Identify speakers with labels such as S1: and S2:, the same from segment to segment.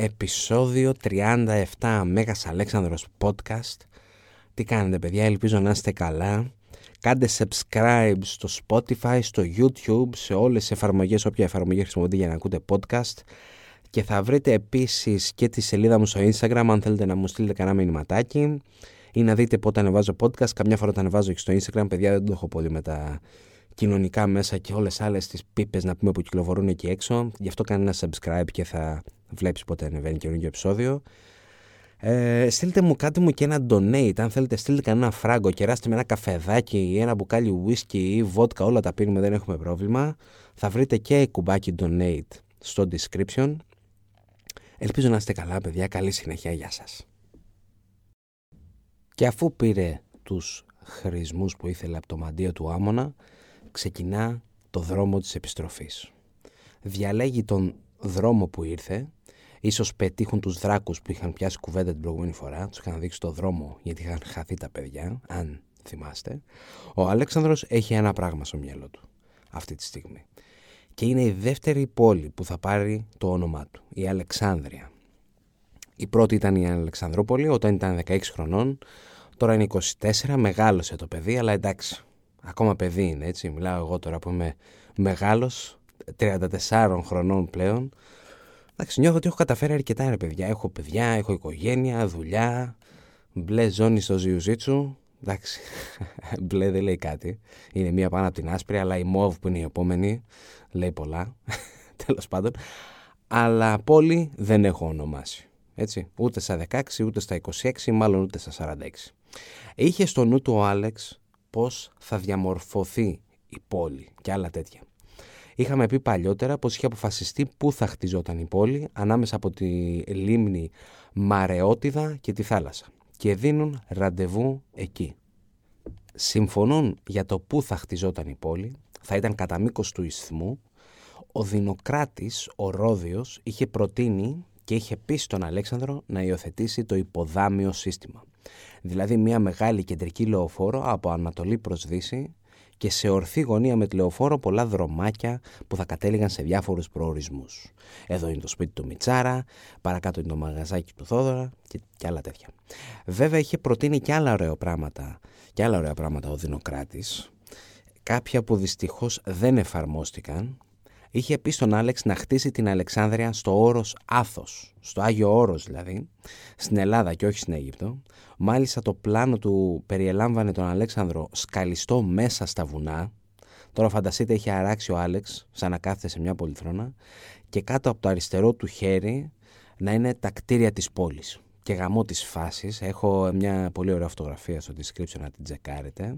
S1: επεισόδιο 37 Μέγας Αλέξανδρος Podcast. Τι κάνετε παιδιά, ελπίζω να είστε καλά. Κάντε subscribe στο Spotify, στο YouTube, σε όλες τις εφαρμογές, όποια εφαρμογή χρησιμοποιείτε για να ακούτε podcast. Και θα βρείτε επίσης και τη σελίδα μου στο Instagram αν θέλετε να μου στείλετε κανένα μηνυματάκι ή να δείτε πότε ανεβάζω podcast. Καμιά φορά τα ανεβάζω και στο Instagram, παιδιά δεν το έχω πολύ με τα κοινωνικά μέσα και όλες άλλες τις πίπες να πούμε που κυκλοφορούν εκεί έξω. Γι' αυτό κάνει ένα subscribe και θα βλέπεις πότε ανεβαίνει καινούργιο επεισόδιο. Ε, στείλτε μου κάτι μου και ένα donate. Αν θέλετε, στείλτε κανένα φράγκο. Κεράστε με ένα καφεδάκι ή ένα μπουκάλι whisky ή βότκα. Όλα τα πίνουμε, δεν έχουμε πρόβλημα. Θα βρείτε και κουμπάκι donate στο description. Ελπίζω να είστε καλά, παιδιά. Καλή συνέχεια. Γεια σας. Και αφού πήρε τους χρησμούς που ήθελε από το μαντίο του Άμονα, ξεκινά το δρόμο της επιστροφής. Διαλέγει τον δρόμο που ήρθε, ίσως πετύχουν τους δράκους που είχαν πιάσει κουβέντα την προηγούμενη φορά, τους είχαν δείξει το δρόμο γιατί είχαν χαθεί τα παιδιά, αν θυμάστε. Ο Αλέξανδρος έχει ένα πράγμα στο μυαλό του αυτή τη στιγμή. Και είναι η δεύτερη πόλη που θα πάρει το όνομά του, η Αλεξάνδρεια. Η πρώτη ήταν η Αλεξανδρόπολη όταν ήταν 16 χρονών, τώρα είναι 24, μεγάλωσε το παιδί, αλλά εντάξει, ακόμα παιδί είναι έτσι, μιλάω εγώ τώρα που είμαι μεγάλος, 34 χρονών πλέον. Εντάξει, νιώθω ότι έχω καταφέρει αρκετά ρε παιδιά. Έχω παιδιά, έχω οικογένεια, δουλειά, μπλε ζώνη στο Ζιουζίτσου. Εντάξει, μπλε δεν λέει κάτι. Είναι μία πάνω από την άσπρη, αλλά η μόβ που είναι η επόμενη λέει πολλά. Τέλος πάντων. Αλλά πόλη δεν έχω ονομάσει. Έτσι, ούτε στα 16, ούτε στα 26, μάλλον ούτε στα 46. Είχε στο νου του ο Άλεξ πώς θα διαμορφωθεί η πόλη και άλλα τέτοια. Είχαμε πει παλιότερα πως είχε αποφασιστεί πού θα χτιζόταν η πόλη ανάμεσα από τη λίμνη Μαρεότιδα και τη θάλασσα και δίνουν ραντεβού εκεί. Συμφωνούν για το πού θα χτιζόταν η πόλη, θα ήταν κατά μήκος του ισθμού. Ο Δινοκράτης, ο Ρόδιος, είχε προτείνει και είχε πει στον Αλέξανδρο να υιοθετήσει το υποδάμιο σύστημα. Δηλαδή μια μεγάλη κεντρική λεωφόρο από Ανατολή προς Δύση και σε ορθή γωνία με τη λεωφόρο πολλά δρομάκια που θα κατέληγαν σε διάφορους προορισμούς. Εδώ είναι το σπίτι του Μιτσάρα, παρακάτω είναι το μαγαζάκι του Θόδωρα και, και άλλα τέτοια. Βέβαια είχε προτείνει και άλλα ωραία πράγματα, και άλλα ωραία πράγματα ο Δινοκράτης, κάποια που δυστυχώς δεν εφαρμόστηκαν είχε πει στον Άλεξ να χτίσει την Αλεξάνδρεια στο όρος Άθος, στο Άγιο Όρος δηλαδή, στην Ελλάδα και όχι στην Αίγυπτο. Μάλιστα το πλάνο του περιελάμβανε τον Αλέξανδρο σκαλιστό μέσα στα βουνά. Τώρα φανταστείτε έχει αράξει ο Άλεξ σαν να κάθεται σε μια πολυθρόνα και κάτω από το αριστερό του χέρι να είναι τα κτίρια της πόλης. Και γαμό της φάσης, έχω μια πολύ ωραία φωτογραφία στο description να την τσεκάρετε.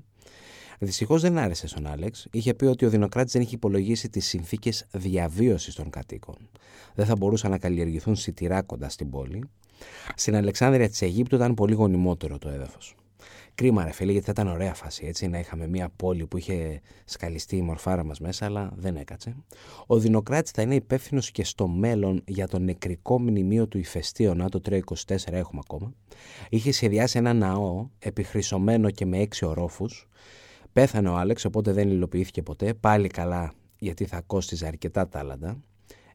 S1: Δυστυχώς δεν άρεσε στον Άλεξ. Είχε πει ότι ο Δινοκράτη δεν είχε υπολογίσει τις συνθήκες διαβίωσης των κατοίκων. Δεν θα μπορούσαν να καλλιεργηθούν σιτηρά κοντά στην πόλη. Στην Αλεξάνδρεια της Αιγύπτου ήταν πολύ γονιμότερο το έδαφος. Κρίμα, ρε φίλε, γιατί θα ήταν ωραία φάση έτσι να είχαμε μια πόλη που είχε σκαλιστεί η μορφάρα μας μέσα, αλλά δεν έκατσε. Ο Δινοκράτη θα είναι υπεύθυνος και στο μέλλον για το νεκρικό μνημείο του ηφαιστείωνα, το 324 έχουμε ακόμα. Είχε σχεδιάσει ένα ναό επιχρυσωμένο και με έξι ορόφους, Πέθανε ο Άλεξ, οπότε δεν υλοποιήθηκε ποτέ. Πάλι καλά, γιατί θα κόστιζε αρκετά τάλαντα.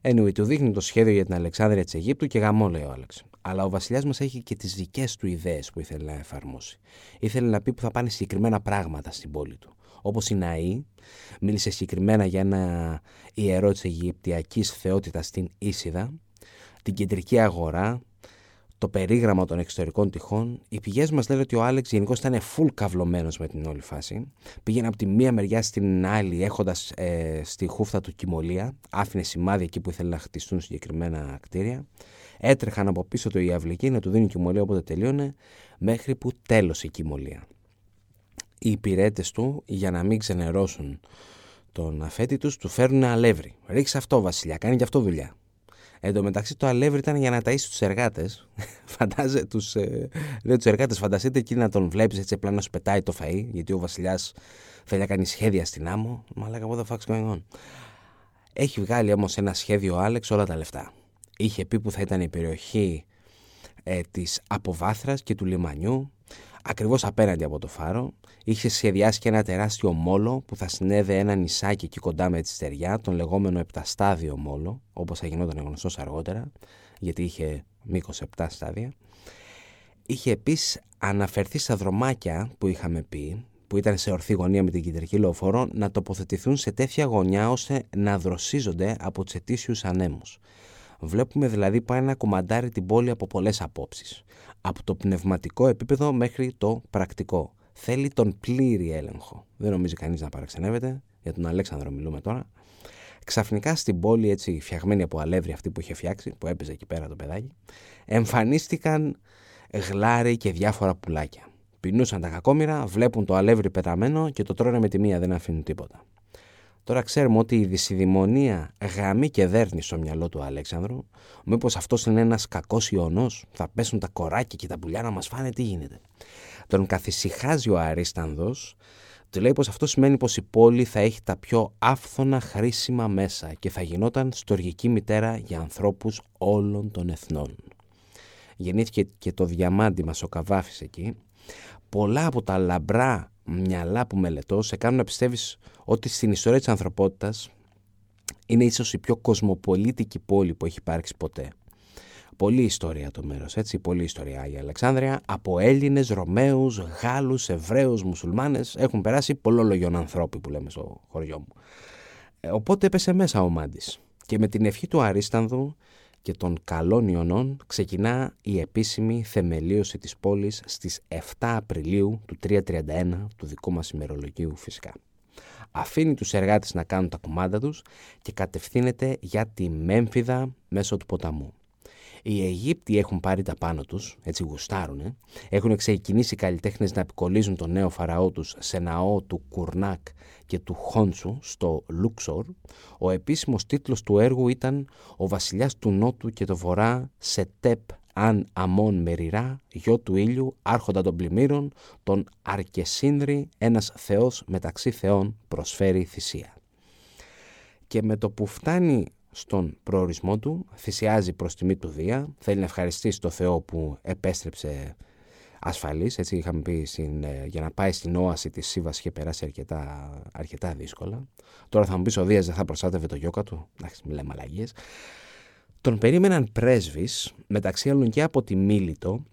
S1: Anyway, του δείχνει το σχέδιο για την Αλεξάνδρεια της Αιγύπτου και γαμό, λέει ο Άλεξ. Αλλά ο βασιλιάς μας έχει και τις δικές του ιδέες που ήθελε να εφαρμόσει. Ήθελε να πει που θα πάνε συγκεκριμένα πράγματα στην πόλη του. Όπως η Ναή, μίλησε συγκεκριμένα για ένα ιερό της Αιγυπτιακής θεότητας στην Ίσιδα, την κεντρική αγορά, το περίγραμμα των εξωτερικών τυχών, οι πηγές μας λένε ότι ο Άλεξ γενικώς ήταν full καυλωμένος με την όλη φάση. Πήγαινε από τη μία μεριά στην άλλη, έχοντας ε, στη χούφτα του κοιμωλία, άφηνε σημάδια εκεί που ήθελε να χτιστούν συγκεκριμένα κτίρια. Έτρεχαν από πίσω του οι αυλικοί να του δίνουν κοιμωλία όποτε τελείωνε, μέχρι που τέλωσε η κοιμωλία. Οι υπηρέτες του, για να μην ξενερώσουν τον αφέτη τους, του φέρνουν αλεύρι. Ρίξε αυτό, Βασιλιά, κάνει και αυτό δουλειά. Εν τω μεταξύ το αλεύρι ήταν για να ταΐσει τους εργάτες. Φαντάζε τους, ε, τους εργάτες, φανταστείτε εκεί να τον βλέπεις έτσι απλά να σου πετάει το φαΐ, γιατί ο βασιλιάς θέλει να κάνει σχέδια στην άμμο. Μα λέγα what the fuck's going on; Έχει βγάλει όμως ένα σχέδιο ο Άλεξ όλα τα λεφτά. Είχε πει που θα ήταν η περιοχή ε, της αποβάθρας και του λιμανιού. Ακριβώς απέναντι από το φάρο, είχε σχεδιάσει και ένα τεράστιο μόλο που θα συνέδε ένα νησάκι εκεί κοντά με τη στεριά, τον λεγόμενο επταστάδιο μόλο, όπως θα γινόταν γνωστός αργότερα, γιατί είχε μήκος 7 στάδια. Είχε επίσης αναφερθεί στα δρομάκια που είχαμε πει, που ήταν σε ορθή γωνία με την κεντρική λεωφόρο, να τοποθετηθούν σε τέτοια γωνιά ώστε να δροσίζονται από τους ετήσιους ανέμους. Βλέπουμε δηλαδή πάει να κομμαντάρει την πόλη από πολλές απόψεις. Από το πνευματικό επίπεδο μέχρι το πρακτικό. Θέλει τον πλήρη έλεγχο. Δεν νομίζει κανείς να παραξενεύεται. Για τον Αλέξανδρο μιλούμε τώρα. Ξαφνικά στην πόλη, έτσι φτιαγμένη από αλεύρι αυτή που είχε φτιάξει, που έπαιζε εκεί πέρα το παιδάκι, εμφανίστηκαν γλάρι και διάφορα πουλάκια. Πεινούσαν τα κακόμοιρα, βλέπουν το αλεύρι πεταμένο και το τρώνε με τη μία, δεν αφήνουν τίποτα. Τώρα ξέρουμε ότι η δυσιδημονία γαμεί και δέρνει στο μυαλό του Αλέξανδρου. Μήπως αυτός είναι ένας κακός ιονό, θα πέσουν τα κοράκια και τα πουλιά να μας φάνε, τι γίνεται. Τον καθησυχάζει ο Αρίστανδος, του λέει πως αυτό σημαίνει πως η πόλη θα έχει τα πιο άφθονα χρήσιμα μέσα και θα γινόταν στοργική μητέρα για ανθρώπους όλων των εθνών. Γεννήθηκε και το διαμάντι μας ο Καβάφης εκεί. Πολλά από τα λαμπρά μυαλά που μελετώ σε κάνουν να πιστεύεις ότι στην ιστορία της ανθρωπότητας είναι ίσως η πιο κοσμοπολίτικη πόλη που έχει υπάρξει ποτέ. Πολύ ιστορία το μέρος, έτσι, πολύ ιστορία η Αλεξάνδρεια. Από Έλληνες, Ρωμαίους, Γάλλους, Εβραίους, Μουσουλμάνες έχουν περάσει πολλόλογιον ανθρώποι που λέμε στο χωριό μου. Ε, οπότε έπεσε μέσα ο Μάντης και με την ευχή του Αρίστανδου και των καλών Ιωνών ξεκινά η επίσημη θεμελίωση της πόλης στις 7 Απριλίου του 331 του δικού μας ημερολογίου φυσικά. Αφήνει τους εργάτες να κάνουν τα κουμάντα τους και κατευθύνεται για τη Μέμφυδα μέσω του ποταμού. Οι Αιγύπτιοι έχουν πάρει τα πάνω τους, έτσι γουστάρουνε, έχουν ξεκινήσει οι καλλιτέχνες να επικολλίζουν τον νέο φαραώ τους σε ναό του Κουρνάκ και του Χόντσου στο Λούξορ. Ο επίσημος τίτλος του έργου ήταν «Ο βασιλιάς του Νότου και του Βορρά σε τέπ αν αμών μεριά, γιο του ήλιου, άρχοντα των πλημμύρων, τον Αρκεσίνδρη, ένας θεός μεταξύ θεών προσφέρει θυσία». Και με το που φτάνει στον προορισμό του, θυσιάζει προς τιμή του Δία, θέλει να ευχαριστήσει το Θεό που επέστρεψε ασφαλής, έτσι είχαμε πει, στην, ε, για να πάει στην όαση της Σίβας είχε περάσει αρκετά, αρκετά δύσκολα. Τώρα θα μου πεις ο Δίας δεν θα προστάτευε το γιώκα του, εντάξει μιλάμε αλλαγές. Τον περίμεναν πρέσβεις, μεταξύ άλλων και από τη Μίλητο,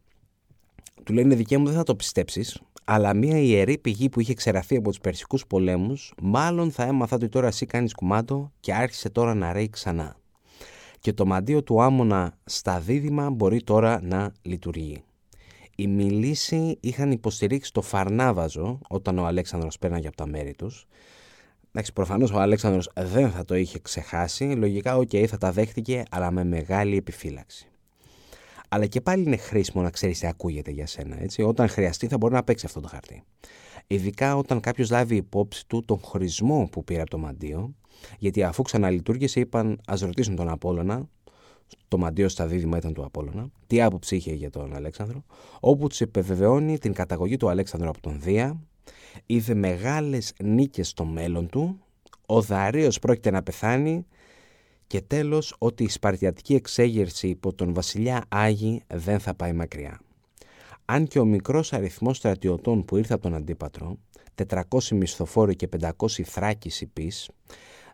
S1: του λένε δικαί μου δεν θα το πιστέψεις, αλλά μια ιερή πηγή που είχε ξεραθεί από τους Περσικούς πολέμους, μάλλον θα έμαθα ότι τώρα εσύ κάνεις κουμάντο και άρχισε τώρα να ρέει ξανά. Και το μαντίο του Άμονα στα δίδυμα μπορεί τώρα να λειτουργεί. Οι Μιλήσοι είχαν υποστηρίξει το Φαρνάβαζο όταν ο Αλέξανδρος πέρναγε από τα μέρη τους. Εντάξει, προφανώς ο Αλέξανδρος δεν θα το είχε ξεχάσει, λογικά OK okay, θα τα δέχτηκε αλλά με μεγάλη επιφύλαξη. Αλλά και πάλι είναι χρήσιμο να ξέρεις τι ακούγεται για σένα. Έτσι. Όταν χρειαστεί, θα μπορεί να παίξει αυτό το χαρτί. Ειδικά όταν κάποιος λάβει υπόψη του τον χρησμό που πήρε από το μαντείο, γιατί αφού ξαναλειτουργήσε, είπαν ας ρωτήσουν τον Απόλλωνα, το μαντίο στα δίδυμα ήταν του Απόλωνα, τι άποψη είχε για τον Αλέξανδρο, όπου τους επιβεβαιώνει την καταγωγή του Αλέξανδρου από τον Δία, είδε μεγάλες νίκες στο μέλλον του, ο Δαρίο πρόκειται να πεθάνει και τέλος ότι η Σπαρτιατική εξέγερση υπό τον βασιλιά Άγη δεν θα πάει μακριά. Αν και ο μικρός αριθμός στρατιωτών που ήρθε από τον Αντίπατρο, 400 μισθοφόροι και 500 θράκοι υπείς,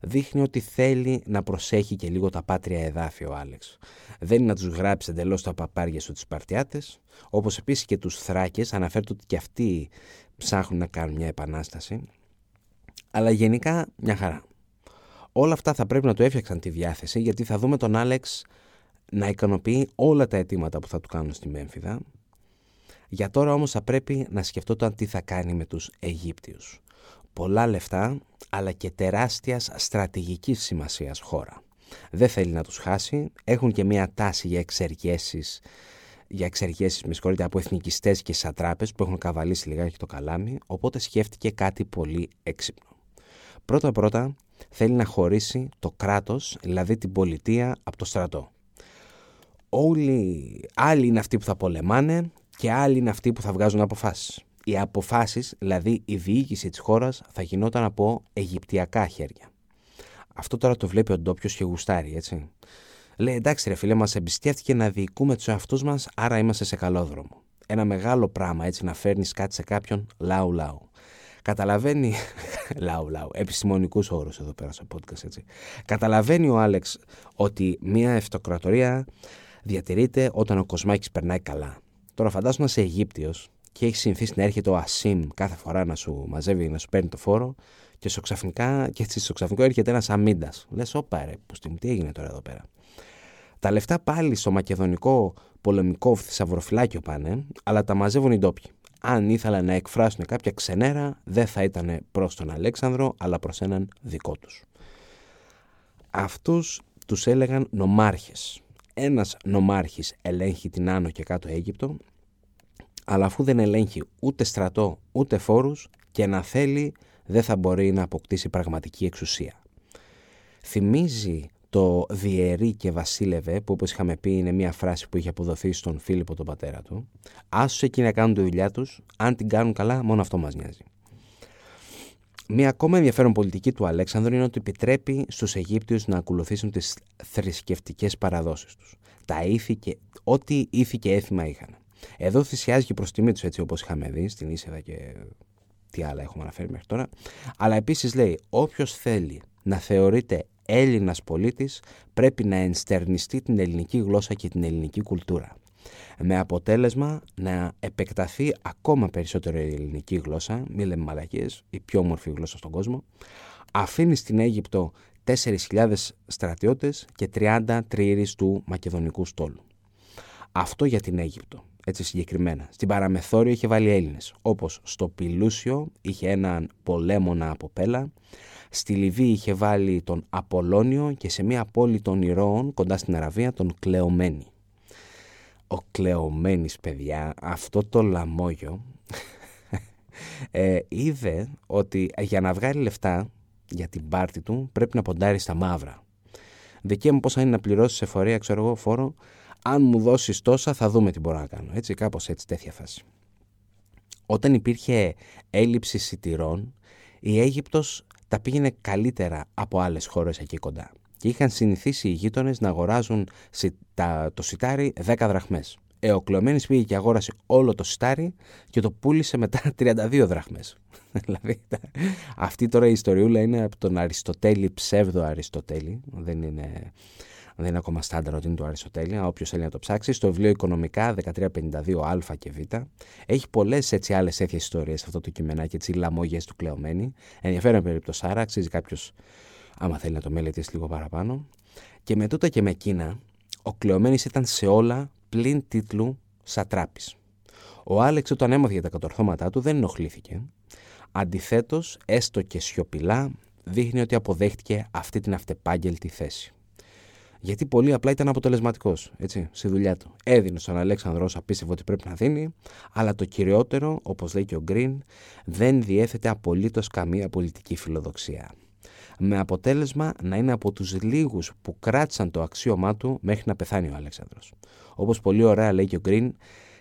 S1: δείχνει ότι θέλει να προσέχει και λίγο τα πάτρια εδάφια ο Άλεξ. Δεν είναι να τους γράψει εντελώς τα παπάρια σου τους Σπαρτιάτες, όπως επίσης και τους Θράκες, αναφέρεται ότι και αυτοί ψάχνουν να κάνουν μια επανάσταση, αλλά γενικά μια χαρά. Όλα αυτά θα πρέπει να του έφτιαξαν τη διάθεση γιατί θα δούμε τον Άλεξ να ικανοποιεί όλα τα αιτήματα που θα του κάνουν στη Μέμφυδα. Για τώρα όμως θα πρέπει να σκεφτόταν τι θα κάνει με τους Αιγύπτιους. Πολλά λεφτά αλλά και τεράστιας στρατηγικής σημασίας χώρα. Δεν θέλει να τους χάσει, έχουν και μια τάση για εξεργέσεις για εξεργέσεις με συγχωρείτε από εθνικιστές και σατράπες που έχουν καβαλήσει λιγάκι το καλάμι, οπότε σκέφτηκε κάτι πολύ έξυπνο. Πρώτα πρώτα θέλει να χωρίσει το κράτος, δηλαδή την πολιτεία, από το στρατό. Όλοι, άλλοι είναι αυτοί που θα πολεμάνε και άλλοι είναι αυτοί που θα βγάζουν αποφάσεις. Οι αποφάσεις, δηλαδή η διοίκηση της χώρας, θα γινόταν από αιγυπτιακά χέρια. Αυτό τώρα το βλέπει ο ντόπιος και γουστάρει, έτσι. Λέει εντάξει ρε φίλε, μας εμπιστεύτηκε να διοικούμε τους εαυτούς μας, άρα είμαστε σε καλό δρόμο. ένα μεγάλο πράγμα έτσι να φέρνεις κάτι σε κάποιον λαού λαού. Καταλαβαίνει, λαού λαού, επιστημονικούς όρους εδώ πέρα στο podcast έτσι. Καταλαβαίνει ο Άλεξ ότι μια αυτοκρατορία διατηρείται όταν ο Κοσμάκης περνάει καλά. Τώρα φαντάσου να είσαι Αιγύπτιος και έχεις συνηθίσει να έρχεται ο Ασίμ κάθε φορά να σου μαζεύει, να σου παίρνει το φόρο και στο, ξαφνικά, και στο ξαφνικό έρχεται ένας αμίντας. Λες, όπα ρε, που τι έγινε τώρα εδώ πέρα. Τα λεφτά πάλι στο μακεδονικό πολεμικό θησαυροφυλάκιο πάνε, αλλά τα μαζεύουν οι ντόπιοι. Αν ήθελαν να εκφράσουν κάποια ξενέρα, δεν θα ήταν προς τον Αλέξανδρο, αλλά προς έναν δικό τους. Αυτούς τους έλεγαν νομάρχες. Ένας νομάρχης ελέγχει την Άνω και κάτω Αίγυπτο, αλλά αφού δεν ελέγχει ούτε στρατό ούτε φόρους και να θέλει δεν θα μπορεί να αποκτήσει πραγματική εξουσία. Θυμίζει το διαιρεί και βασίλευε, που όπως είχαμε πει είναι μια φράση που είχε αποδοθεί στον Φίλιππο τον πατέρα του. Άσους εκεί να κάνουν τη δουλειά τους, αν την κάνουν καλά μόνο αυτό μας νοιάζει. Μια ακόμα ενδιαφέρον πολιτική του Αλέξανδρου είναι ότι επιτρέπει στους Αιγύπτιους να ακολουθήσουν τις θρησκευτικές παραδόσεις τους. Τα ήθη και, ό,τι ήθη και έθιμα είχαν. Εδώ θυσιάζει και προς τιμή τους έτσι όπως είχαμε δει στην Ίσεδα και τι άλλα έχουμε αναφέρει μέχρι τώρα. Αλλά επίσης λέει όποιος θέλει να θεωρείται Έλληνας πολίτης πρέπει να ενστερνιστεί την ελληνική γλώσσα και την ελληνική κουλτούρα. Με αποτέλεσμα να επεκταθεί ακόμα περισσότερο η ελληνική γλώσσα, μη λέμε μαλακίες, η πιο όμορφη γλώσσα στον κόσμο, αφήνει στην Αίγυπτο 4.000 στρατιώτες και 30 τριήρης του μακεδονικού στόλου. Αυτό για την Αίγυπτο έτσι συγκεκριμένα. Στην παραμεθόριο είχε βάλει Έλληνες, όπως στο Πιλούσιο είχε έναν πολέμονα από Πέλα, στη Λιβύη είχε βάλει τον Απολώνιο και σε μια πόλη των Ηρώων κοντά στην Αραβία τον Κλεωμένη. Ο Κλεωμένης παιδιά, αυτό το λαμόγιο ε, είδε ότι για να βγάλει λεφτά για την πάρτη του πρέπει να ποντάρει στα μαύρα. Δικαίωμα μου πόσα είναι να πληρώσεις σε φορεία, ξέρω εγώ, φόρο, αν μου δώσεις τόσα θα δούμε τι μπορώ να κάνω. Έτσι, κάπως έτσι, τέτοια φάση. Όταν υπήρχε έλλειψη σιτηρών, η Αίγυπτος τα πήγαινε καλύτερα από άλλες χώρες εκεί κοντά. Και είχαν συνηθίσει οι γείτονες να αγοράζουν το σιτάρι 10 δραχμές. Ε, ο Κλωμένης πήγε και αγόρασε όλο το σιτάρι και το πούλησε μετά 32 δραχμές. δηλαδή, αυτή τώρα η ιστοριούλα είναι από τον Αριστοτέλη, ψεύδο Αριστοτέλη. Δεν είναι δεν είναι ακόμα στάνταρ ότι είναι το Αριστοτέλεια, όποιος θέλει να το ψάξει. Στο βιβλίο Οικονομικά 1352α και β. Έχει πολλές έτσι άλλες έθιε ιστορίες αυτό το κειμενάκι, έτσι λαμόγες του κλεωμένη. Ενδιαφέρον περίπτωση, άρα αξίζει κάποιος, άμα θέλει να το μελετήσει λίγο παραπάνω. Και με τούτα και με εκείνα, ο κλεωμένης ήταν σε όλα πλην τίτλου σατράπης. Ο Άλεξ όταν έμαθε για τα κατορθώματά του δεν ενοχλήθηκε. Αντιθέτως, έστω και σιωπηλά, δείχνει ότι αποδέχτηκε αυτή την αυτεπάγγελτη θέση. Γιατί πολύ απλά ήταν αποτελεσματικός στη δουλειά του. Έδινε στον Αλέξανδρο όσο απίστευε ότι πρέπει να δίνει, αλλά το κυριότερο, όπως λέει και ο Γκριν, δεν διέθετε απολύτως καμία πολιτική φιλοδοξία. Με αποτέλεσμα να είναι από τους λίγους που κράτησαν το αξίωμά του μέχρι να πεθάνει ο Αλέξανδρος. Όπως πολύ ωραία λέει και ο Γκριν,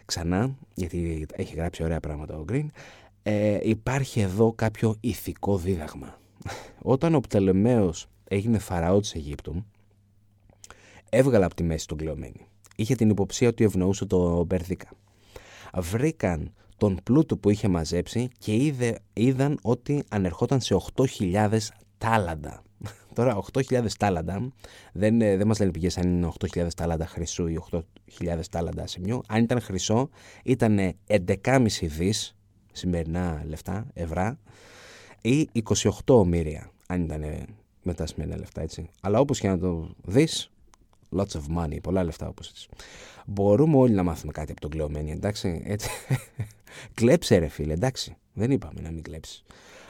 S1: ξανά, γιατί έχει γράψει ωραία πράγματα ο Γκριν, ε, υπάρχει εδώ κάποιο ηθικό δίδαγμα. Όταν ο Πτελεμαίος έγινε φαραώς της Αιγύπτου, έβγαλε από τη μέση τον κλεωμένη. Είχε την υποψία ότι ευνοούσε το Μπερδίκα. Βρήκαν τον πλούτο που είχε μαζέψει και είδε, είδαν ότι ανερχόταν σε 8.000 τάλαντα. Τώρα 8.000 τάλαντα δεν, δεν μας λένε πηγές αν είναι 8.000 τάλαντα χρυσού ή 8.000 τάλαντα σημειού. Αν ήταν χρυσό ήταν 11,5 δις σημερινά λεφτά, ευρά ή 28 ομήρια αν ήταν μετά σημερινά λεφτά έτσι. Αλλά όπως και να το δεις Lots of money, πολλά λεφτά όπως έτσι. Μπορούμε όλοι να μάθουμε κάτι από τον κλεωμένη, εντάξει. Έτσι. Κλέψε ρε φίλε, εντάξει. Δεν είπαμε να μην κλέψεις.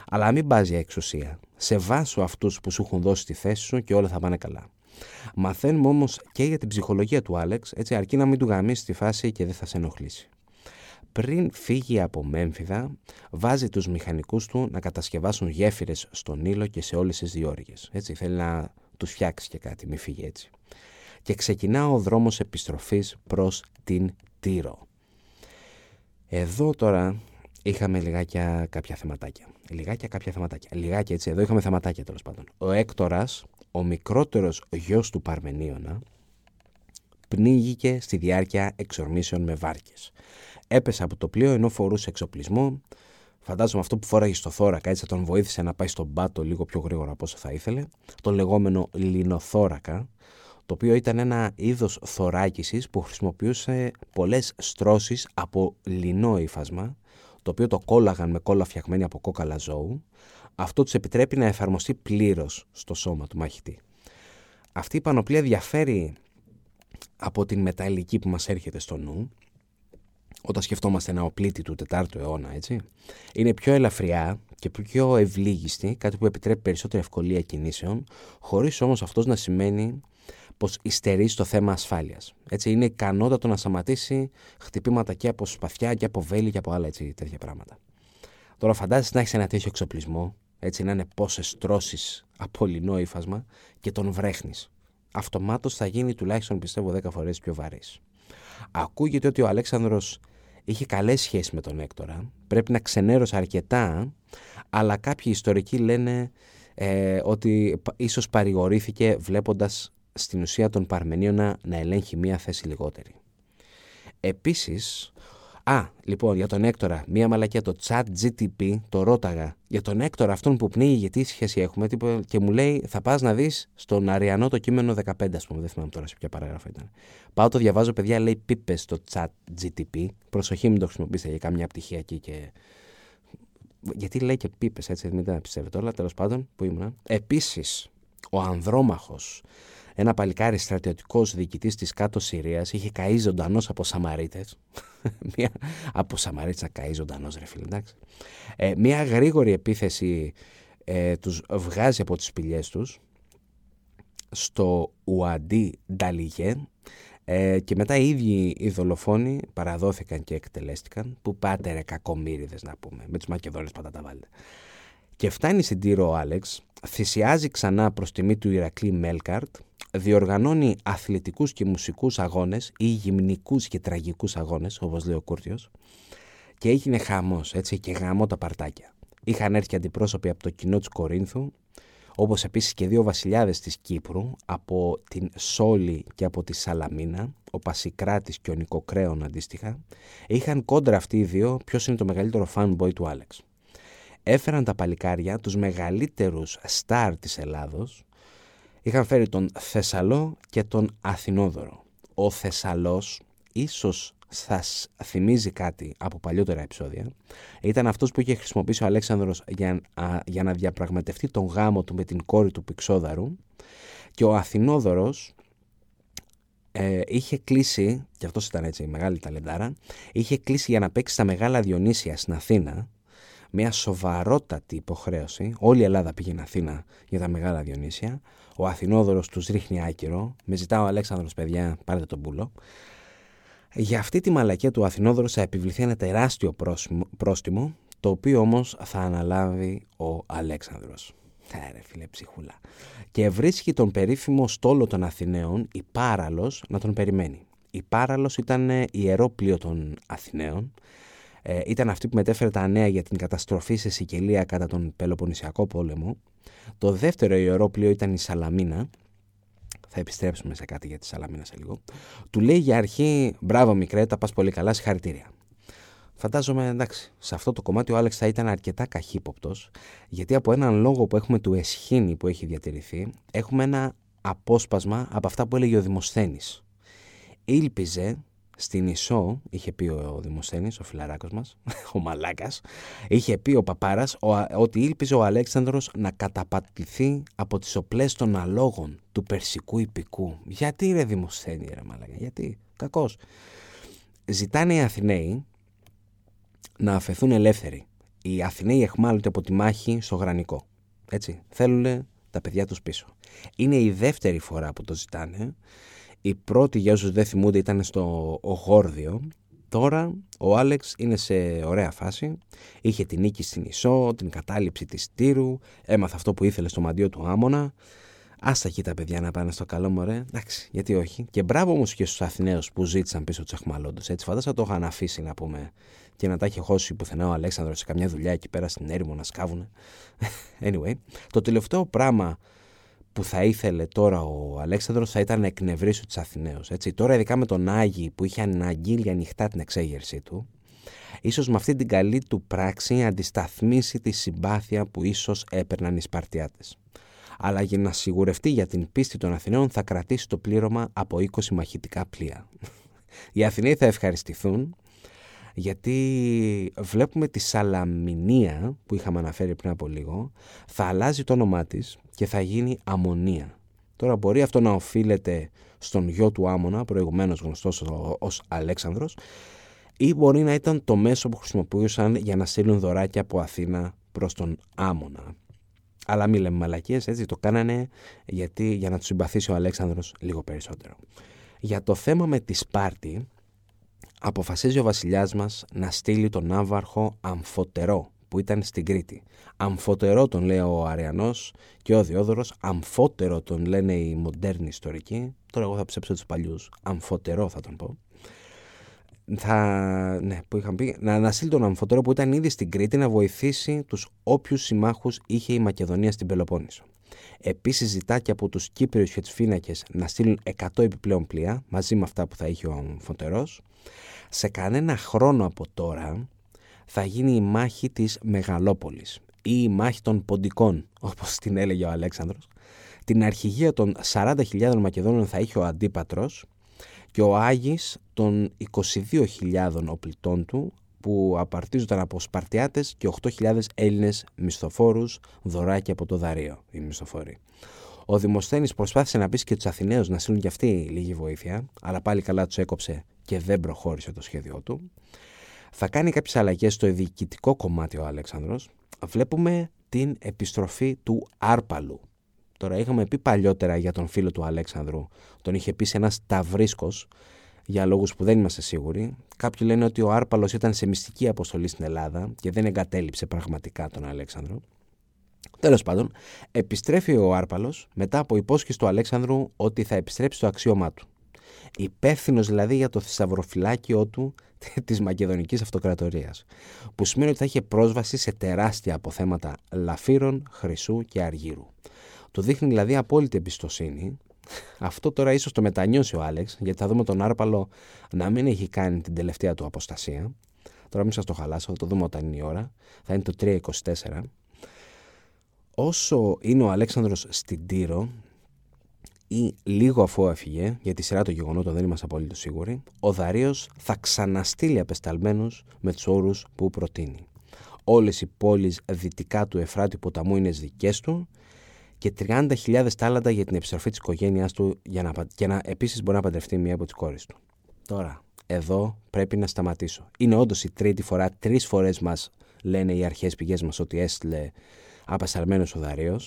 S1: Αλλά μην πας για εξουσία. Σε βάσου αυτούς που σου έχουν δώσει τη θέση σου και όλα θα πάνε καλά. Μαθαίνουμε όμως και για την ψυχολογία του Άλεξ, έτσι αρκεί να μην του γαμίσει τη φάση και δεν θα σε ενοχλήσει. Πριν φύγει από Μέμφυδα, βάζει τους μηχανικούς του να κατασκευάσουν γέφυρες στον Ήλο και σε όλες τις διόρυγες. Έτσι, θέλει να τους φτιάξει και κάτι, μην φύγει έτσι και ξεκινά ο δρόμος επιστροφής προς την Τύρο. Εδώ τώρα είχαμε λιγάκια κάποια θεματάκια. Λιγάκια κάποια θεματάκια. Λιγάκια έτσι, εδώ είχαμε θεματάκια τέλος πάντων. Ο Έκτορας, ο μικρότερος γιος του Παρμενίωνα, πνίγηκε στη διάρκεια εξορμήσεων με βάρκες. Έπεσε από το πλοίο ενώ φορούσε εξοπλισμό. Φαντάζομαι αυτό που φόραγε στο θώρακα έτσι θα τον βοήθησε να πάει στον πάτο λίγο πιο γρήγορα από όσο θα ήθελε. Το λεγόμενο λινοθώρακα, το οποίο ήταν ένα είδος θωράκισης που χρησιμοποιούσε πολλές στρώσεις από λινό ύφασμα, το οποίο το κόλλαγαν με κόλλα φτιαγμένη από κόκαλα ζώου. Αυτό τους επιτρέπει να εφαρμοστεί πλήρως στο σώμα του μαχητή. Αυτή η πανοπλία διαφέρει από την μεταλλική που μας έρχεται στο νου, όταν σκεφτόμαστε ένα οπλίτη του 4ου αιώνα, έτσι. Είναι πιο ελαφριά και πιο ευλίγιστη, κάτι που επιτρέπει περισσότερη ευκολία κινήσεων, χωρίς όμως αυτός να σημαίνει πως υστερεί στο θέμα ασφάλειας. Έτσι, είναι ικανότατο να σταματήσει χτυπήματα και από σπαθιά και από βέλη και από άλλα έτσι, τέτοια πράγματα. Τώρα φαντάζεσαι να έχεις ένα τέτοιο εξοπλισμό, έτσι να είναι πόσες τρώσεις από λινό ύφασμα και τον βρέχνει. Αυτομάτως θα γίνει τουλάχιστον πιστεύω 10 φορές πιο βαρύς. Ακούγεται ότι ο Αλέξανδρος είχε καλές σχέσεις με τον Έκτορα, πρέπει να ξενέρωσε αρκετά, αλλά κάποιοι ιστορικοί λένε ε, ότι ίσως παρηγορήθηκε βλέποντας στην ουσία τον Παρμενίωνα να ελέγχει μία θέση λιγότερη. Επίσης, Α, λοιπόν, για τον Έκτορα, μία μαλακιά το chat GTP, το ρώταγα για τον Έκτορα αυτόν που πνίγει, γιατί σχέση έχουμε, και μου λέει θα πας να δεις στον Αριανό το κείμενο 15, ας πούμε, δεν θυμάμαι τώρα σε ποια παράγραφα ήταν. Πάω το διαβάζω, παιδιά, λέει πίπες στο chat GTP, προσοχή μην το χρησιμοποιήσετε για καμιά πτυχία εκεί και... Γιατί λέει και πίπες, έτσι, μην τα πιστεύετε όλα, τέλος πάντων, που ήμουν. Επίσης, ο Ανδρόμαχος, ένα παλικάρι στρατιωτικός διοικητής της κάτω Συρίας είχε καεί ζωντανός από Σαμαρίτες. μία, από Σαμαρίτες να καεί ζωντανός, ρε φίλε, εντάξει. Ε, μία γρήγορη επίθεση ε, τους βγάζει από τις σπηλιές τους στο Ουαντί Νταλιγέ ε, και μετά οι ίδιοι οι δολοφόνοι παραδόθηκαν και εκτελέστηκαν που πάτε ρε κακομύριδες να πούμε με τους Μακεδόνες πάντα τα βάλετε και φτάνει στην Τύρο ο Άλεξ θυσιάζει ξανά προς τιμή του Ηρακλή Μέλκαρτ διοργανώνει αθλητικούς και μουσικούς αγώνες ή γυμνικούς και τραγικούς αγώνες, όπως λέει ο Κούρτιος, και έγινε χαμός, έτσι, και γαμό τα παρτάκια. Είχαν έρθει αντιπρόσωποι από το κοινό της Κορίνθου, όπως επίσης και δύο βασιλιάδες της Κύπρου, από την Σόλη και από τη Σαλαμίνα, ο Πασικράτης και ο Νικοκρέων αντίστοιχα, είχαν κόντρα αυτοί οι δύο ποιος είναι το μεγαλύτερο fanboy του Άλεξ. Έφεραν τα παλικάρια τους μεγαλύτερους στάρ της Ελλάδος, είχαν φέρει τον Θεσσαλό και τον Αθηνόδωρο. Ο Θεσσαλός ίσως σας θυμίζει κάτι από παλιότερα επεισόδια. Ήταν αυτός που είχε χρησιμοποιήσει ο Αλέξανδρος για, για να διαπραγματευτεί τον γάμο του με την κόρη του Πυξόδαρου και ο Αθηνόδωρος ε, είχε κλείσει, και αυτός ήταν έτσι η μεγάλη ταλεντάρα, είχε κλείσει για να παίξει στα Μεγάλα Διονύσια στην Αθήνα μια σοβαρότατη υποχρέωση. Όλη η Ελλάδα πήγαινε Αθήνα για τα Μεγάλα Διονύσια ο Αθηνόδωρος τους ρίχνει άκυρο, με ζητά ο Αλέξανδρος παιδιά πάρετε τον πουλό. Για αυτή τη μαλακία του Αθηνόδωρος θα επιβληθεί ένα τεράστιο πρόστιμο, το οποίο όμως θα αναλάβει ο Αλέξανδρος. Άρε φίλε ψυχούλα. Και βρίσκει τον περίφημο στόλο των Αθηναίων, η Πάραλος, να τον περιμένει. Η Πάραλος ήταν ιερό πλοίο των Αθηναίων, ε, ήταν αυτή που μετέφερε τα νέα για την καταστροφή σε Σικελία κατά τον Πελοποννησιακό πόλεμο το δεύτερο ιερό πλοίο ήταν η Σαλαμίνα. Θα επιστρέψουμε σε κάτι για τη Σαλαμίνα σε λίγο. Του λέει για αρχή, μπράβο μικρέ, τα πας πολύ καλά, συγχαρητήρια. Φαντάζομαι, εντάξει, σε αυτό το κομμάτι ο Άλεξ θα ήταν αρκετά καχύποπτος, γιατί από έναν λόγο που έχουμε του Εσχήνη που έχει διατηρηθεί, έχουμε ένα απόσπασμα από αυτά που έλεγε ο Δημοσθένης. Ήλπιζε στην Ισό, είχε πει ο Δημοσθένης, ο φιλαράκος μας, ο Μαλάκας, είχε πει ο Παπάρας ότι ήλπιζε ο Αλέξανδρος να καταπατηθεί από τις οπλές των αλόγων του περσικού υπηκού. Γιατί ρε Δημοσθένη ρε Μαλάκα, γιατί, κακός. Ζητάνε οι Αθηναίοι να αφαιθούν ελεύθεροι. Οι Αθηναίοι εχμάλωτοι από τη μάχη στο Γρανικό. Έτσι, θέλουν τα παιδιά τους πίσω. Είναι η δεύτερη φορά που το ζητάνε η πρώτη, για όσους δεν θυμούνται, ήταν στο Ογόρδιο. Τώρα ο Άλεξ είναι σε ωραία φάση. Είχε την νίκη στην Ισό, την κατάληψη της Τύρου, έμαθε αυτό που ήθελε στο μαντίο του Άμονα. Άστα εκεί τα παιδιά να πάνε στο καλό μωρέ. Εντάξει, γιατί όχι. Και μπράβο όμως και στους Αθηναίους που ζήτησαν πίσω του αχμαλώντου. Έτσι, φαντάζομαι το είχαν αφήσει να πούμε και να τα έχει χώσει πουθενά ο Αλέξανδρος σε καμιά δουλειά εκεί πέρα στην έρημο να σκάβουνε. anyway, το τελευταίο πράγμα που θα ήθελε τώρα ο Αλέξανδρος θα ήταν να εκνευρίσει τους Αθηναίους. Έτσι. Τώρα ειδικά με τον Άγη που είχε αναγγείλει ανοιχτά την εξέγερσή του ίσως με αυτή την καλή του πράξη αντισταθμίσει τη συμπάθεια που ίσως έπαιρναν οι Σπαρτιάτες. Αλλά για να σιγουρευτεί για την πίστη των Αθηναίων θα κρατήσει το πλήρωμα από 20 μαχητικά πλοία. Οι Αθηναίοι θα ευχαριστηθούν γιατί βλέπουμε τη Σαλαμινία που είχαμε αναφέρει πριν από λίγο θα αλλάζει το όνομά της και θα γίνει Αμμονία. Τώρα μπορεί αυτό να οφείλεται στον γιο του Άμονα, προηγουμένως γνωστός ως Αλέξανδρος, ή μπορεί να ήταν το μέσο που χρησιμοποιούσαν για να στείλουν δωράκια από Αθήνα προς τον Άμονα. Αλλά μη λέμε μαλακίες, έτσι το κάνανε γιατί, για να τους συμπαθήσει ο Αλέξανδρος λίγο περισσότερο. Για το θέμα με τη Σπάρτη, αποφασίζει ο βασιλιάς μας να στείλει τον Άβαρχο Αμφωτερό που ήταν στην Κρήτη. Αμφωτερό τον λέει ο Αριανός και ο Διόδωρος, αμφότερο τον λένε οι μοντέρνοι ιστορικοί. Τώρα εγώ θα ψέψω τους παλιούς, αμφωτερό θα τον πω. Θα, ναι, που είχαν πει, να αναστείλει τον Αμφωτερό που ήταν ήδη στην Κρήτη να βοηθήσει τους όποιους συμμάχους είχε η Μακεδονία στην Πελοπόννησο. Επίσης, ζητά και από τους Κύπριους και τους Φίνακες να στείλουν 100 επιπλέον πλοία μαζί με αυτά που θα είχε ο Αμφωτερό. Σε κανένα χρόνο από τώρα θα γίνει η μάχη της Μεγαλόπολης ή η μάχη των Ποντικών, όπως την έλεγε ο Αλέξανδρος. Την αρχηγία των 40.000 Μακεδόνων θα είχε ο Αντίπατρος και ο Άγης των 22.000 οπλιτών του που απαρτίζονταν από Σπαρτιάτες και 8.000 Έλληνες μισθοφόρους δωράκια από το Δαρείο, οι μισθοφόροι. Ο Δημοσθένης προσπάθησε να πείσει και τους Αθηναίους να στείλουν και αυτοί λίγη βοήθεια, αλλά πάλι καλά τους έκοψε και δεν προχώρησε το σχέδιό του. Θα κάνει κάποιες αλλαγές στο διοικητικό κομμάτι ο Αλέξανδρος. Βλέπουμε την επιστροφή του Άρπαλου. Τώρα είχαμε πει παλιότερα για τον φίλο του Αλέξανδρου. Τον είχε πει σε ένας Σταυρίσκος για λόγους που δεν είμαστε σίγουροι. Κάποιοι λένε ότι ο Άρπαλος ήταν σε μυστική αποστολή στην Ελλάδα και δεν εγκατέλειψε πραγματικά τον Αλέξανδρο. Τέλος πάντων, επιστρέφει ο Άρπαλος μετά από υπόσχεση του Αλέξανδρου ότι θα επιστρέψει στο αξίωμά του υπεύθυνος δηλαδή για το θησαυροφυλάκιο του της Μακεδονικής Αυτοκρατορίας, που σημαίνει ότι θα είχε πρόσβαση σε τεράστια αποθέματα λαφύρων, χρυσού και αργύρου. Του δείχνει δηλαδή απόλυτη εμπιστοσύνη. Αυτό τώρα ίσως το μετανιώσει ο Άλεξ, γιατί θα δούμε τον Άρπαλο να μην έχει κάνει την τελευταία του αποστασία. Τώρα μην σας το χαλάσω, θα το δούμε όταν είναι η ώρα. Θα είναι το 324. Όσο είναι ο Αλέξανδρος στην Τύρο, ή λίγο αφού έφυγε, για τη σειρά των γεγονότων δεν είμαστε απολύτω σίγουροι, ο Δαρίο θα ξαναστείλει απεσταλμένους με τους όρους που προτείνει. Όλες οι πόλεις δυτικά του Εφράτη ποταμού είναι δικές του και 30.000 τάλαντα για την επιστροφή της οικογένειάς του για να, και να επίσης μπορεί να παντρευτεί μία από τις κόρες του. Τώρα, εδώ πρέπει να σταματήσω. Είναι όντως η τρίτη φορά, τρεις φορές μας λένε οι αρχές πηγές μας ότι έστειλε απεσταλμένο ο Δαρίο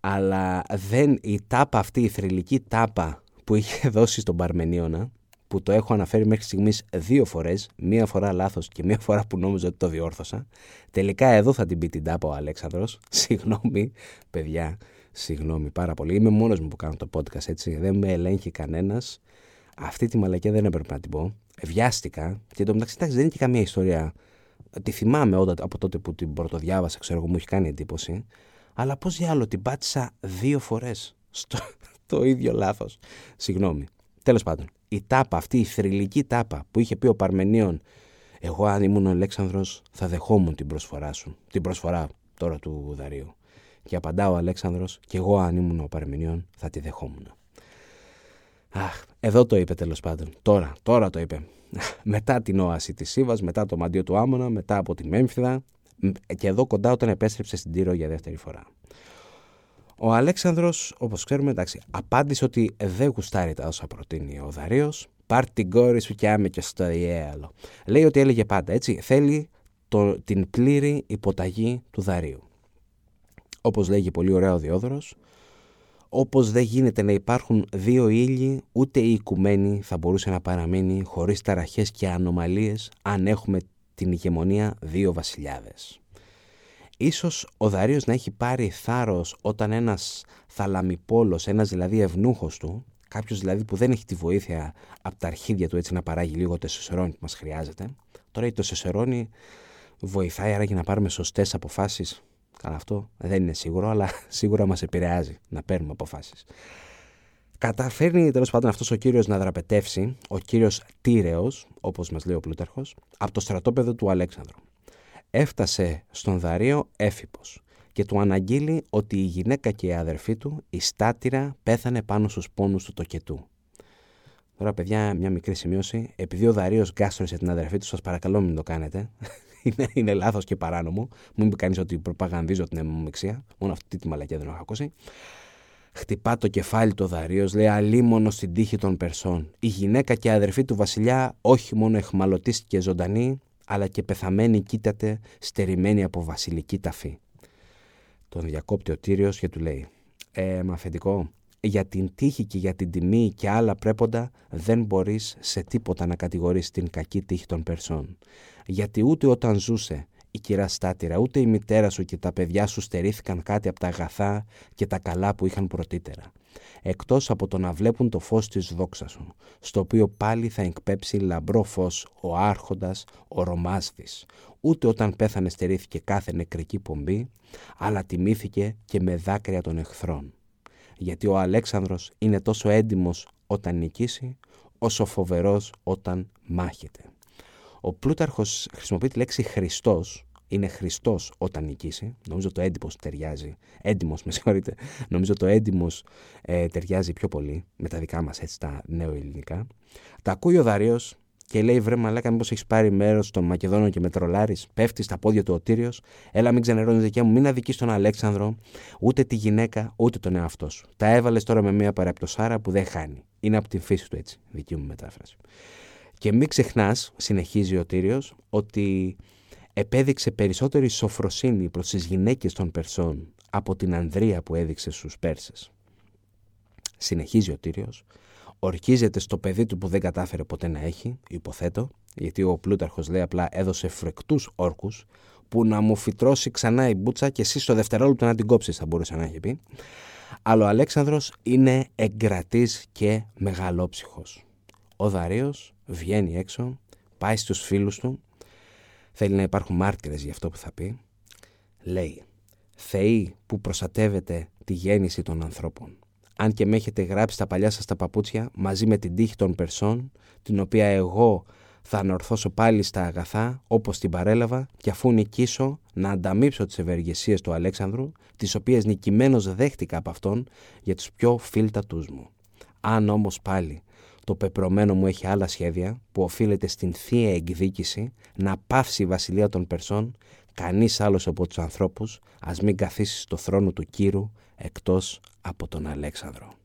S1: αλλά δεν η τάπα αυτή, η θρηλυκή τάπα που είχε δώσει στον Παρμενίωνα, που το έχω αναφέρει μέχρι στιγμής δύο φορές, μία φορά λάθος και μία φορά που νόμιζα ότι το διόρθωσα. Τελικά εδώ θα την πει την τάπα ο Αλέξανδρος. Συγγνώμη, παιδιά, συγγνώμη πάρα πολύ. Είμαι μόνος μου που κάνω το podcast έτσι. Δεν με ελέγχει κανένας. Αυτή τη μαλακία δεν έπρεπε να την πω. Βιάστηκα και το μεταξύ δεν είναι και καμία ιστορία. Τη θυμάμαι όταν, από τότε που την πρωτοδιάβασα, ξέρω εγώ, μου έχει κάνει εντύπωση. Αλλά πώς για άλλο την πάτησα δύο φορές στο το ίδιο λάθος. Συγγνώμη. Τέλος πάντων, η τάπα αυτή, η θρηλυκή τάπα που είχε πει ο Παρμενίων εγώ αν ήμουν ο Αλέξανδρος θα δεχόμουν την προσφορά σου, την προσφορά τώρα του Δαρίου. Και απαντά ο Αλέξανδρος και εγώ αν ήμουν ο Παρμενίων θα τη δεχόμουν. Αχ, εδώ το είπε τέλος πάντων. Τώρα, τώρα το είπε. μετά την όαση της Σίβας, μετά το μαντίο του Άμονα, μετά από τη Μέμφυδα, και εδώ κοντά όταν επέστρεψε στην Τύρο για δεύτερη φορά. Ο Αλέξανδρος, όπως ξέρουμε, εντάξει, απάντησε ότι δεν γουστάρει τα όσα προτείνει ο Δαρείος. Πάρ την κόρη σου και άμε και στο ιέλο. Λέει ότι έλεγε πάντα έτσι, θέλει το, την πλήρη υποταγή του Δαρείου. Όπως λέγει πολύ ωραία ο Διόδωρος, όπως δεν γίνεται να υπάρχουν δύο ήλιοι, ούτε η οικουμένη θα μπορούσε να παραμείνει χωρίς ταραχές και ανομαλίες αν έχουμε την ηγεμονία δύο βασιλιάδες. Ίσως ο Δαρίος να έχει πάρει θάρρος όταν ένας θαλαμιπόλος, ένας δηλαδή ευνούχος του, κάποιος δηλαδή που δεν έχει τη βοήθεια από τα αρχίδια του έτσι να παράγει λίγο το σεσερόνι που μας χρειάζεται, τώρα το σεσερόνι βοηθάει άραγε να πάρουμε σωστές αποφάσεις. Καλά αυτό δεν είναι σίγουρο, αλλά σίγουρα μας επηρεάζει να παίρνουμε αποφάσεις. Καταφέρνει τέλος πάντων αυτός ο κύριος να δραπετεύσει, ο κύριος Τύρεος, όπως μας λέει ο Πλούταρχος, από το στρατόπεδο του Αλέξανδρου. Έφτασε στον Δαρίο έφυπο και του αναγγείλει ότι η γυναίκα και η αδερφή του, η Στάτηρα, πέθανε πάνω στους πόνους του τοκετού. Τώρα, παιδιά, μια μικρή σημείωση. Επειδή ο Δαρίος γκάστρωσε την αδερφή του, σας παρακαλώ μην το κάνετε. είναι, είναι λάθος και παράνομο. Μην πει κανείς ότι προπαγανδίζω την αιμομηξία. Μόνο αυτή τη μαλακία δεν έχω ακούσει. Χτυπά το κεφάλι του Δαρίος, λέει αλίμονο στην τύχη των Περσών. Η γυναίκα και η αδερφή του Βασιλιά όχι μόνο εχμαλωτίστηκε ζωντανή, αλλά και πεθαμένη κοίταται στερημένη από βασιλική ταφή. Τον διακόπτει ο Τύριος και του λέει «Ε, μα αφεντικό, για την τύχη και για την τιμή και άλλα πρέποντα δεν μπορείς σε τίποτα να κατηγορείς την κακή τύχη των Περσών. Γιατί ούτε όταν ζούσε η κυρά Στάτηρα, ούτε η μητέρα σου και τα παιδιά σου στερήθηκαν κάτι από τα αγαθά και τα καλά που είχαν πρωτύτερα. Εκτός από το να βλέπουν το φως της δόξας σου, στο οποίο πάλι θα εκπέψει λαμπρό φως ο άρχοντας, ο Ρωμάσδης. Ούτε όταν πέθανε στερήθηκε κάθε νεκρική πομπή, αλλά τιμήθηκε και με δάκρυα των εχθρών γιατί ο Αλέξανδρος είναι τόσο έντιμος όταν νικήσει, όσο φοβερός όταν μάχεται. Ο Πλούταρχος χρησιμοποιεί τη λέξη Χριστός, είναι Χριστός όταν νικήσει. Νομίζω το έντιμος ταιριάζει. Έντιμος, με συγχωρείτε. Νομίζω το έντιμος ε, ταιριάζει πιο πολύ με τα δικά μας έτσι τα νεοελληνικά. Τα ακούει ο Δαρίος και λέει: Βρε μαλάκα, μήπως έχεις πάρει μέρος των Μακεδόνων και με τρολάρεις. Πέφτεις στα πόδια του ο Τύριος. Έλα, μην ξενερώνεις δικιά μου, μην αδικείς τον Αλέξανδρο, ούτε τη γυναίκα, ούτε τον εαυτό σου. Τα έβαλες τώρα με μια παραπτωσάρα που δεν χάνει. Είναι από την φύση του έτσι, δική μου μετάφραση. Και μην ξεχνάς, συνεχίζει ο Τύριος, ότι επέδειξε περισσότερη σοφροσύνη προς τις γυναίκες των Περσών από την Ανδρεία που έδειξε στους Πέρσες. Συνεχίζει ο Τύριος, ορκίζεται στο παιδί του που δεν κατάφερε ποτέ να έχει, υποθέτω, γιατί ο Πλούταρχος λέει απλά έδωσε φρεκτούς όρκους που να μου φυτρώσει ξανά η μπούτσα και εσύ στο δευτερόλεπτο να την κόψεις θα μπορούσε να έχει πει. Αλλά ο Αλέξανδρος είναι εγκρατής και μεγαλόψυχος. Ο Δαρίος βγαίνει έξω, πάει στους φίλους του, θέλει να υπάρχουν μάρτυρες για αυτό που θα πει, λέει «Θεοί που προστατεύετε τη γέννηση των ανθρώπων, αν και με έχετε γράψει τα παλιά σας τα παπούτσια μαζί με την τύχη των Περσών, την οποία εγώ θα ανορθώσω πάλι στα αγαθά όπως την παρέλαβα και αφού νικήσω να ανταμείψω τις ευεργεσίες του Αλέξανδρου, τις οποίες νικημένος δέχτηκα από αυτόν για τους πιο φίλτατούς μου. Αν όμως πάλι το πεπρωμένο μου έχει άλλα σχέδια που οφείλεται στην θεία εκδίκηση να πάυσει η βασιλεία των Περσών, κανείς άλλος από τους ανθρώπους ας μην καθίσει στο θρόνο του Κύρου εκτός από τον Αλέξανδρο.